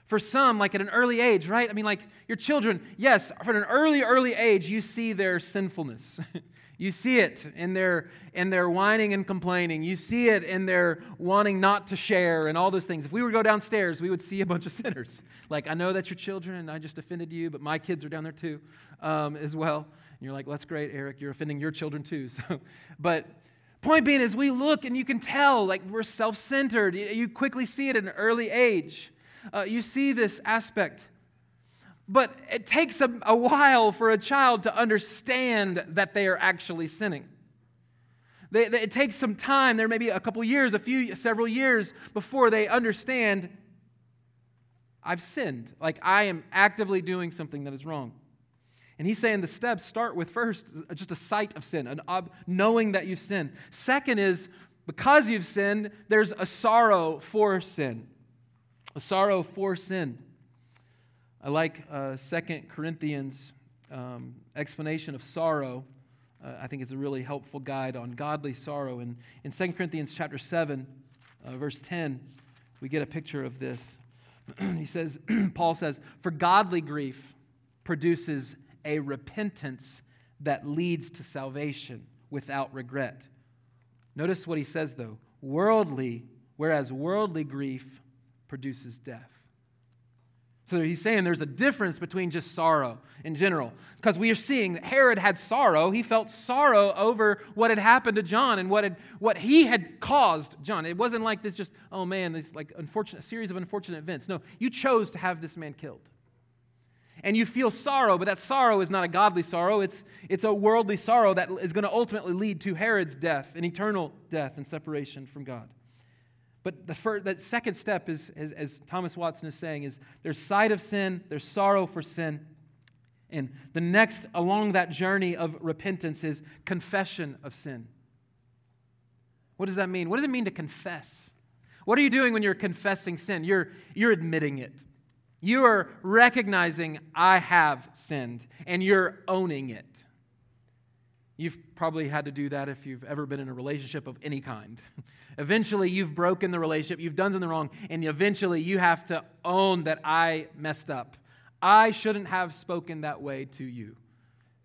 For some, like at an early age, right? I mean, like your children, yes, from an early, early age, you see their sinfulness. You see it in their, in their whining and complaining. You see it in their wanting not to share and all those things. If we were to go downstairs, we would see a bunch of sinners. Like, I know that's your children and I just offended you, but my kids are down there too um, as well. And you're like, well, that's great, Eric. You're offending your children too. So, but point being is we look and you can tell like we're self-centered. You quickly see it at an early age. Uh, you see this aspect but it takes a, a while for a child to understand that they are actually sinning. They, they, it takes some time, there may be a couple years, a few, several years before they understand I've sinned. Like I am actively doing something that is wrong. And he's saying the steps start with first just a sight of sin, an ob- knowing that you've sinned. Second is because you've sinned, there's a sorrow for sin. A sorrow for sin. I like uh, 2 Corinthians' um, explanation of sorrow. Uh, I think it's a really helpful guide on godly sorrow. And in 2 Corinthians chapter 7, uh, verse 10, we get a picture of this. he says, Paul says, For godly grief produces a repentance that leads to salvation without regret. Notice what he says, though worldly, whereas worldly grief produces death. So he's saying there's a difference between just sorrow in general. Because we are seeing that Herod had sorrow. He felt sorrow over what had happened to John and what, had, what he had caused John. It wasn't like this just, oh man, this like unfortunate series of unfortunate events. No, you chose to have this man killed. And you feel sorrow, but that sorrow is not a godly sorrow. It's, it's a worldly sorrow that is going to ultimately lead to Herod's death, an eternal death and separation from God. But the first, that second step is, as, as Thomas Watson is saying, is there's sight of sin, there's sorrow for sin. And the next along that journey of repentance is confession of sin. What does that mean? What does it mean to confess? What are you doing when you're confessing sin? You're, you're admitting it. You are recognizing, I have sinned, and you're owning it. You've probably had to do that if you've ever been in a relationship of any kind. eventually, you've broken the relationship, you've done something wrong, and eventually you have to own that I messed up. I shouldn't have spoken that way to you,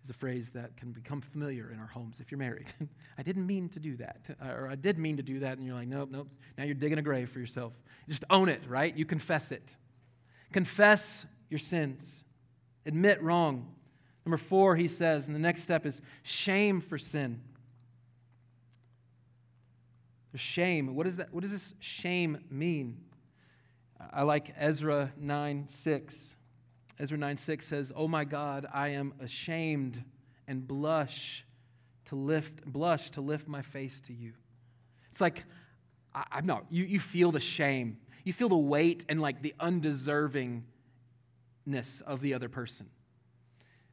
is a phrase that can become familiar in our homes if you're married. I didn't mean to do that, uh, or I did mean to do that, and you're like, nope, nope. Now you're digging a grave for yourself. Just own it, right? You confess it. Confess your sins, admit wrong, Number four, he says, and the next step is shame for sin. Shame. What, is that, what does this shame mean? I like Ezra 9 6. Ezra 9 6 says, Oh my God, I am ashamed and blush to lift, blush to lift my face to you. It's like, I, am not, you, you feel the shame. You feel the weight and like the undeservingness of the other person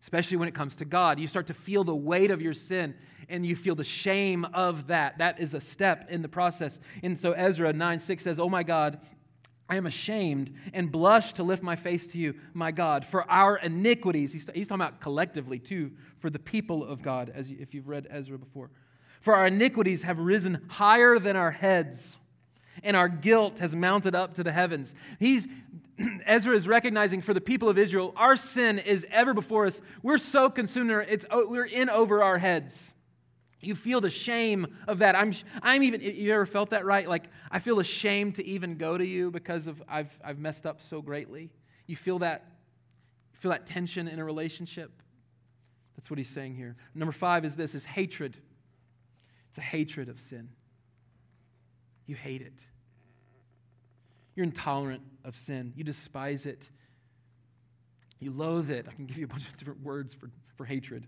especially when it comes to God. You start to feel the weight of your sin and you feel the shame of that. That is a step in the process. And so Ezra 9 6 says, Oh my God, I am ashamed and blush to lift my face to you, my God, for our iniquities. He's, he's talking about collectively, too, for the people of God, as if you've read Ezra before. For our iniquities have risen higher than our heads and our guilt has mounted up to the heavens. He's Ezra is recognizing for the people of Israel, our sin is ever before us. We're so consumed, it's, we're in over our heads. You feel the shame of that. I'm, I'm even, you ever felt that, right? Like, I feel ashamed to even go to you because of I've, I've messed up so greatly. You feel that, feel that tension in a relationship? That's what he's saying here. Number five is this, is hatred. It's a hatred of sin. You hate it. You're intolerant of sin. You despise it. You loathe it. I can give you a bunch of different words for, for hatred.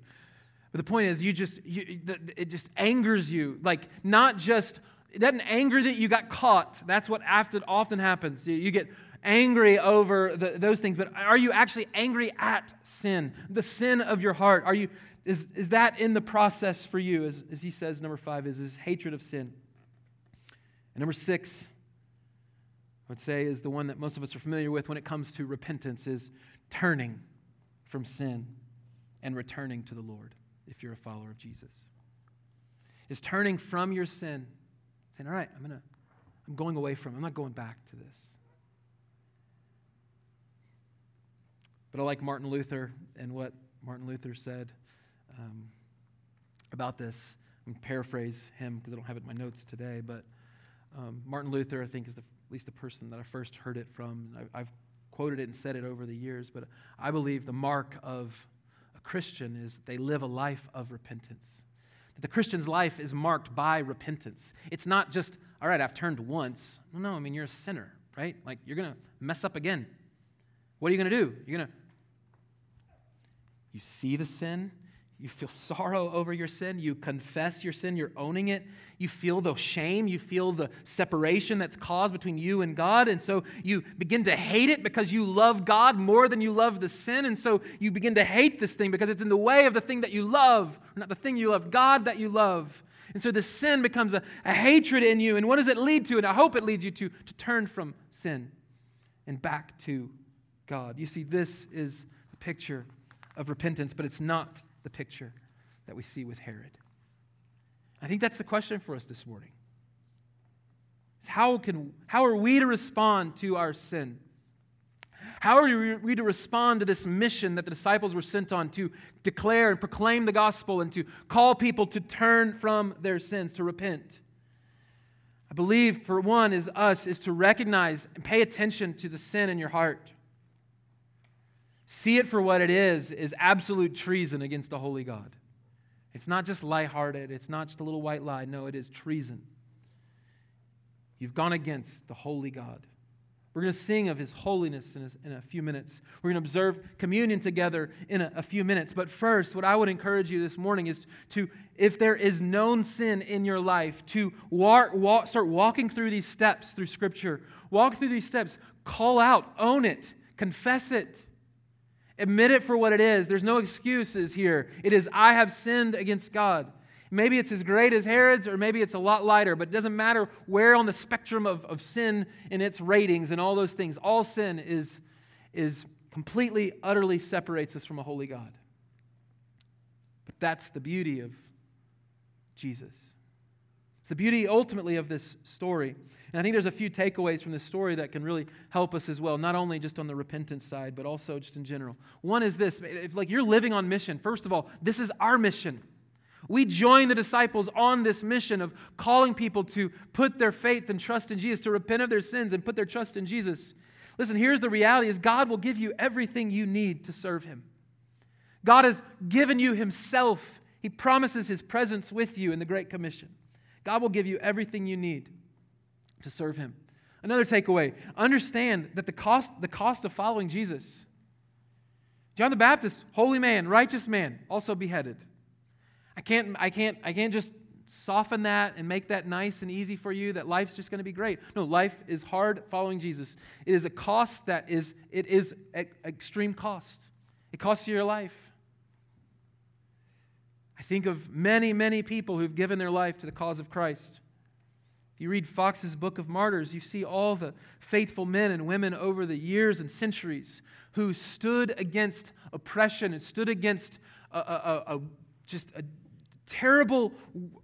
But the point is, you just, you, it just angers you. Like, not just, it doesn't anger that you got caught. That's what often happens. You get angry over the, those things, but are you actually angry at sin, the sin of your heart? Are you, is, is that in the process for you? As, as he says, number five is, is hatred of sin. And number six, would say, is the one that most of us are familiar with when it comes to repentance, is turning from sin and returning to the Lord if you're a follower of Jesus. Is turning from your sin, saying, all right, I'm gonna, I'm going away from, I'm not going back to this. But I like Martin Luther and what Martin Luther said um, about this. I'm paraphrase him because I don't have it in my notes today, but um, Martin Luther, I think, is the, at least the person that I first heard it from. I, I've quoted it and said it over the years, but I believe the mark of a Christian is they live a life of repentance. That the Christian's life is marked by repentance. It's not just, all right, I've turned once. No, no, I mean, you're a sinner, right? Like, you're going to mess up again. What are you going to do? You're going to, you see the sin, you feel sorrow over your sin. You confess your sin. You're owning it. You feel the shame. You feel the separation that's caused between you and God. And so you begin to hate it because you love God more than you love the sin. And so you begin to hate this thing because it's in the way of the thing that you love, or not the thing you love, God that you love. And so the sin becomes a, a hatred in you. And what does it lead to? And I hope it leads you to, to turn from sin and back to God. You see, this is the picture of repentance, but it's not the picture that we see with Herod. I think that's the question for us this morning. Is how, can, how are we to respond to our sin? How are we to respond to this mission that the disciples were sent on to declare and proclaim the gospel and to call people to turn from their sins, to repent? I believe, for one, is us, is to recognize and pay attention to the sin in your heart. See it for what it is, is absolute treason against a holy God. It's not just lighthearted, it's not just a little white lie. No, it is treason. You've gone against the holy God. We're going to sing of his holiness in a, in a few minutes. We're going to observe communion together in a, a, few minutes. But first, what I would encourage you this morning is to, if there is known sin in your life, to walk, walk, start walking through these steps through Scripture. Walk through these steps. Call out, own it, confess it. Admit it for what it is. There's no excuses here. It is, I have sinned against God. Maybe it's as great as Herod's, or maybe it's a lot lighter, but it doesn't matter where on the spectrum of, of sin in its ratings and all those things. All sin is, is completely, utterly separates us from a holy God. But that's the beauty of Jesus. It's the beauty ultimately of this story. And I think there's a few takeaways from this story that can really help us as well, not only just on the repentance side, but also just in general. One is this if like you're living on mission, first of all, this is our mission. We join the disciples on this mission of calling people to put their faith and trust in Jesus, to repent of their sins and put their trust in Jesus. Listen, here's the reality is God will give you everything you need to serve him. God has given you himself. He promises his presence with you in the Great Commission. God will give you everything you need to serve him. Another takeaway understand that the cost, the cost of following Jesus. John the Baptist, holy man, righteous man, also beheaded. I can't, I can't, I can't just soften that and make that nice and easy for you that life's just going to be great. No, life is hard following Jesus. It is a cost that is, it is extreme cost. It costs you your life. I think of many, many people who've given their life to the cause of Christ. If you read Foxe's Book of Martyrs, you see all the faithful men and women over the years and centuries who stood against oppression and stood against a, a, a, just a terrible,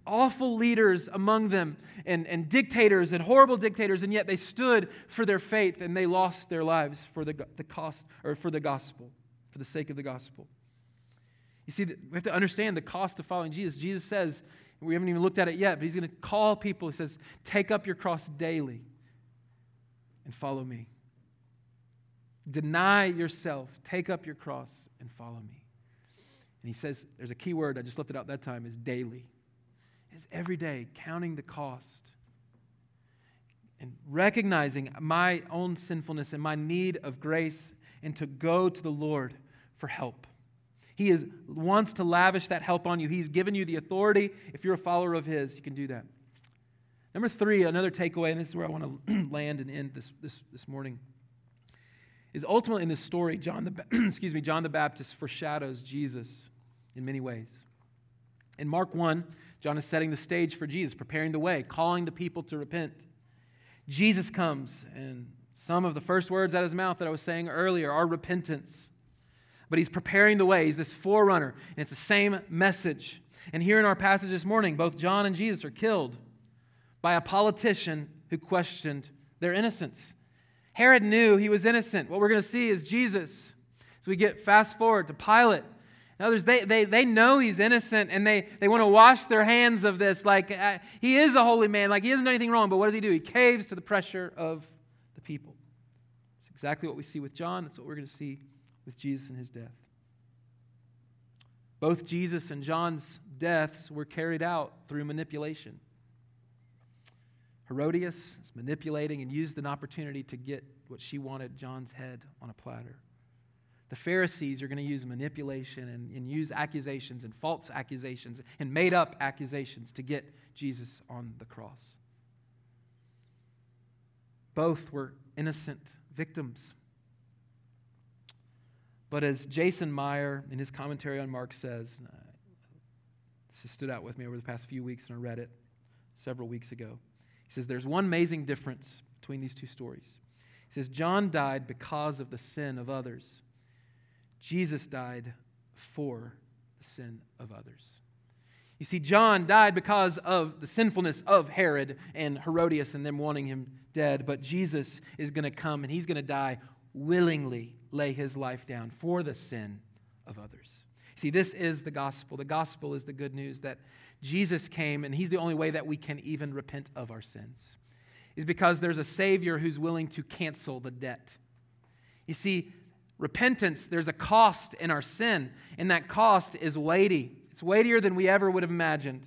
awful leaders among them and, and dictators and horrible dictators, and yet they stood for their faith and they lost their lives for the, the cost or for the gospel, for the sake of the gospel. You see, we have to understand the cost of following Jesus. Jesus says, we haven't even looked at it yet, but he's going to call people. He says, Take up your cross daily and follow me. Deny yourself, take up your cross, and follow me. And he says, there's a key word, I just left it out that time, is daily. Is every day counting the cost and recognizing my own sinfulness and my need of grace and to go to the Lord for help. He is, wants to lavish that help on you. He's given you the authority. If you're a follower of His, you can do that. Number three, another takeaway, and this is where I want to land and end this, this, this morning is ultimately in this story, John the, excuse me, John the Baptist foreshadows Jesus in many ways. In Mark 1, John is setting the stage for Jesus, preparing the way, calling the people to repent. Jesus comes, and some of the first words out of his mouth that I was saying earlier are repentance. But he's preparing the way. He's this forerunner, and it's the same message. And here in our passage this morning, both John and Jesus are killed by a politician who questioned their innocence. Herod knew he was innocent. What we're going to see is Jesus. So we get fast forward to Pilate. And others, they, they, they know he's innocent and they, they want to wash their hands of this. Like, uh, he is a holy man. Like, he hasn't done anything wrong. But what does he do? He caves to the pressure of the people. It's exactly what we see with John. That's what we're going to see with Jesus and his death. Both Jesus and John's deaths were carried out through manipulation. Herodias is manipulating and used an opportunity to get what she wanted John's head on a platter. The Pharisees are going to use manipulation and, and use accusations and false accusations and made up accusations to get Jesus on the cross. Both were innocent victims. But as Jason Meyer in his commentary on Mark says, uh, this has stood out with me over the past few weeks, and I read it several weeks ago. He says there's one amazing difference between these two stories. He says John died because of the sin of others, Jesus died for the sin of others. You see, John died because of the sinfulness of Herod and Herodias and them wanting him dead, but Jesus is going to come and he's going to die willingly, lay his life down for the sin of others. See, this is the gospel. The gospel is the good news that Jesus came, and He's the only way that we can even repent of our sins, is because there's a Savior who's willing to cancel the debt. You see, repentance, there's a cost in our sin, and that cost is weighty. It's weightier than we ever would have imagined.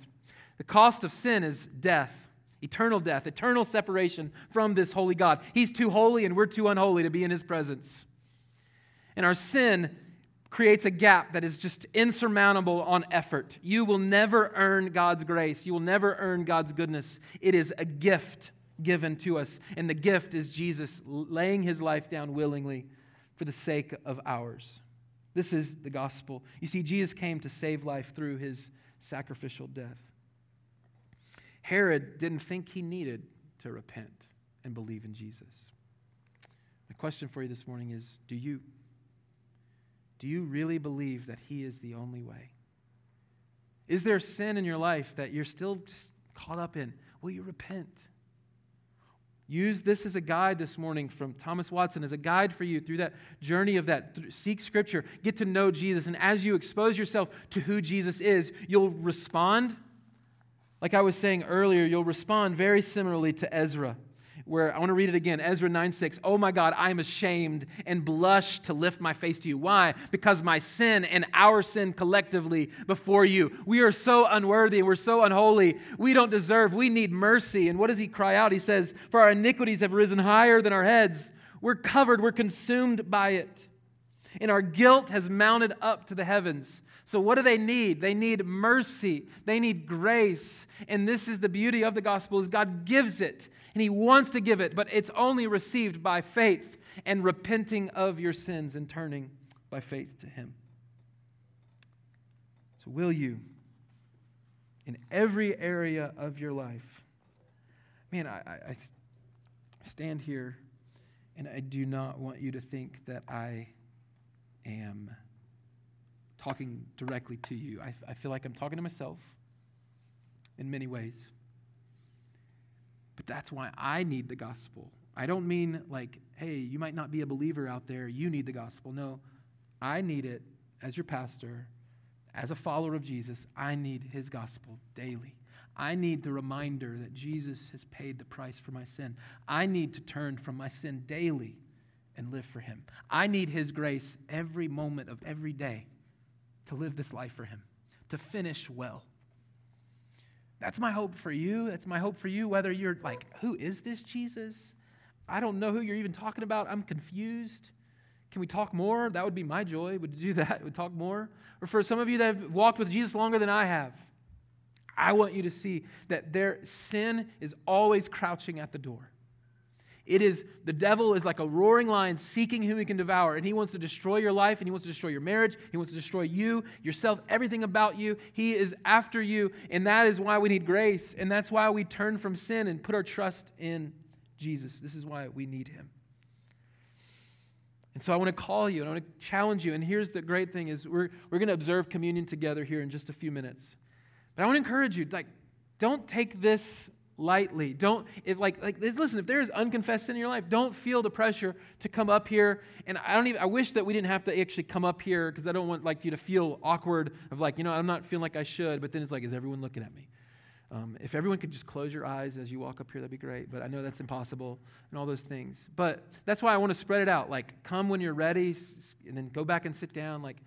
The cost of sin is death, eternal death, eternal separation from this holy God. He's too holy, and we're too unholy to be in His presence. And our sin creates a gap that is just insurmountable on effort. You will never earn God's grace, you will never earn God's goodness. It is a gift given to us, and the gift is Jesus laying his life down willingly for the sake of ours. This is the gospel. You see, Jesus came to save life through his sacrificial death. Herod didn't think he needed to repent and believe in Jesus. My question for you this morning is do you? Do you really believe that He is the only way? Is there sin in your life that you're still just caught up in? Will you repent? Use this as a guide this morning from Thomas Watson, as a guide for you through that journey of that. Seek Scripture, get to know Jesus, and as you expose yourself to who Jesus is, you'll respond. Like I was saying earlier, you'll respond very similarly to Ezra where I want to read it again Ezra 9 6. Oh my God, I am ashamed and blush to lift my face to you. Why? Because my sin and our sin collectively before you. We are so unworthy we're so unholy. We don't deserve, we need mercy. And what does he cry out? He says, For our iniquities have risen higher than our heads. We're covered, we're consumed by it. And our guilt has mounted up to the heavens. So, what do they need? They need mercy. They need grace. And this is the beauty of the gospel is God gives it, and He wants to give it, but it's only received by faith and repenting of your sins and turning by faith to Him. So, will you, in every area of your life, man, I, I, I stand here and I do not want you to think that I am talking directly to you. I, I feel like I'm talking to myself. in many ways. But that's why I need the gospel. I don't mean like, hey, you might not be a believer out there, you need the gospel. No, I need it as your pastor, as a follower of Jesus. I need his gospel daily. I need the reminder that Jesus has paid the price for my sin. I need to turn from my sin daily and live for him. I need his grace every moment of every day to live this life for him, to finish well. That's my hope for you. That's my hope for you, whether you're like, who is this Jesus? I don't know who you're even talking about. I'm confused. Can we talk more? That would be my joy. Would you do that? Would talk more? Or for some of you that have walked with Jesus longer than I have, I want you to see that their sin is always crouching at the door. It is the devil is like a roaring lion seeking whom he can devour, and he wants to destroy your life, and he wants to destroy your marriage, he wants to destroy you, yourself, everything about you. He is after you, and that is why we need grace, and that's why we turn from sin and put our trust in Jesus. This is why we need him. And so I want to call you and I want to challenge you. And here's the great thing is we're, we're going to observe communion together here in just a few minutes. But I want to encourage you, like, don't take this lightly. Don't if like like listen, if there is unconfessed sin in your life, don't feel the pressure to come up here. And I don't even I wish that we didn't have to actually come up here because I don't want like you to feel awkward of like, you know, I'm not feeling like I should, but then it's like, is everyone looking at me? Um, if everyone could just close your eyes as you walk up here, that'd be great. But I know that's impossible and all those things. But that's why I want to spread it out. Like, come when you're ready, and then go back and sit down. Like,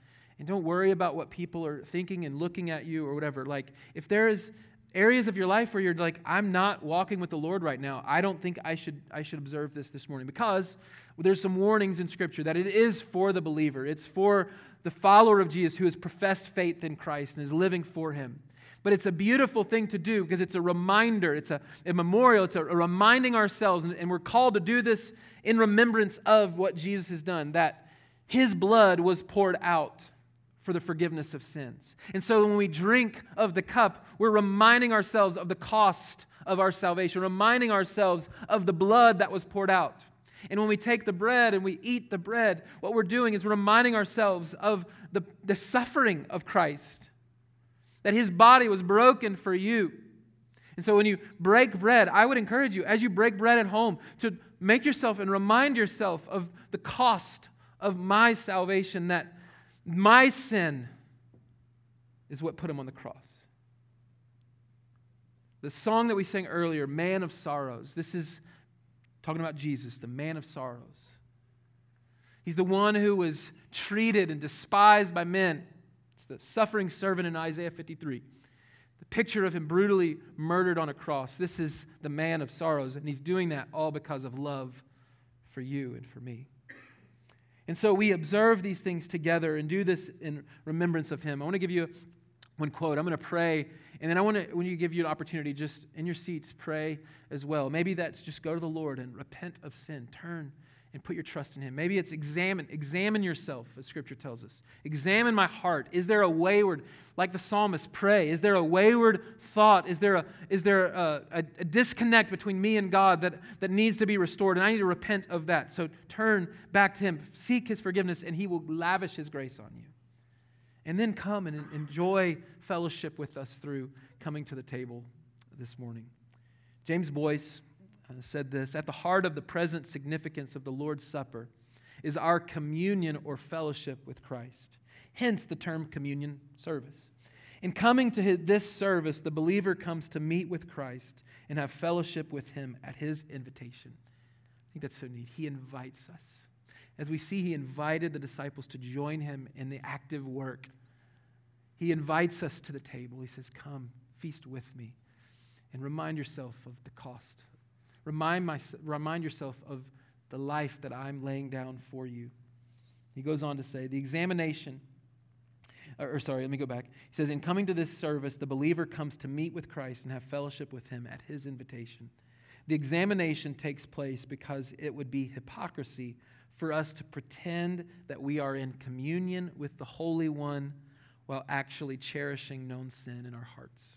and don't worry about what people are thinking and looking at you or whatever. Like, if there is areas of your life where you're like i'm not walking with the lord right now. I don't think i should i should observe this this morning because there's some warnings in scripture that it is for the believer. It's for the follower of jesus who has professed faith in christ and is living for him. But it's a beautiful thing to do because it's a reminder it's a, a memorial it's a, a reminding ourselves and, and we're called to do this in remembrance of what jesus has done that his blood was poured out for the forgiveness of sins. And so when we drink of the cup, we're reminding ourselves of the cost of our salvation, reminding ourselves of the blood that was poured out. And when we take the bread and we eat the bread, what we're doing is reminding ourselves of the, the suffering of Christ, that his body was broken for you. And so when you break bread, I would encourage you, as you break bread at home, to make yourself and remind yourself of the cost of my salvation that my sin is what put him on the cross. The song that we sang earlier, Man of Sorrows, this is talking about Jesus, the man of sorrows. He's the one who was treated and despised by men. It's the suffering servant in Isaiah 53. The picture of him brutally murdered on a cross. This is the man of sorrows, and he's doing that all because of love for you and for me. And so we observe these things together and do this in remembrance of him. I want to give you one quote. I'm going to pray, and then I want to, when you give you an opportunity, just in your seats, pray as well. Maybe that's just go to the Lord and repent of sin. Turn and put your trust in him. Maybe it's examine, examine yourself, as scripture tells us. Examine my heart. Is there a wayward, like the psalmist, pray? Is there a wayward thought? Is there a, is there a, a, a disconnect between me and God that, that needs to be restored? And I need to repent of that. So turn back to him, seek his forgiveness, and he will lavish his grace on you. And then come and enjoy fellowship with us through coming to the table this morning. James Boice uh, Uh, said this At the heart of the present significance of the Lord's Supper is our communion or fellowship with Christ. Hence the term communion service. In coming to this service, the believer comes to meet with Christ and have fellowship with him at his invitation. I think that's so neat. He invites us. As we see, he invited the disciples to join him in the active work. He invites us to the table. He says, Come, feast with me, and remind yourself of the cost Remind, my, remind yourself of the life that I'm laying down for you. He goes on to say, the examination, or, or, sorry, let me go back. He says, In coming to this service, the believer comes to meet with Christ and have fellowship with him at his invitation. The examination takes place because it would be hypocrisy for us to pretend that we are in communion with the Holy One while actually cherishing known sin in our hearts.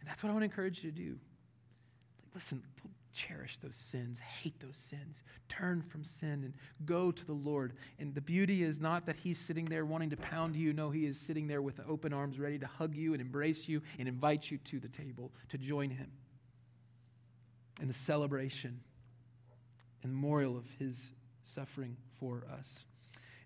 And that's what I want to encourage you to do. Listen, cherish those sins, hate those sins, turn from sin and go to the Lord. And the beauty is not that He's sitting there wanting to pound you. No, He is sitting there with open arms, ready to hug you and embrace you and invite you to the table to join Him in the celebration and memorial of His suffering for us.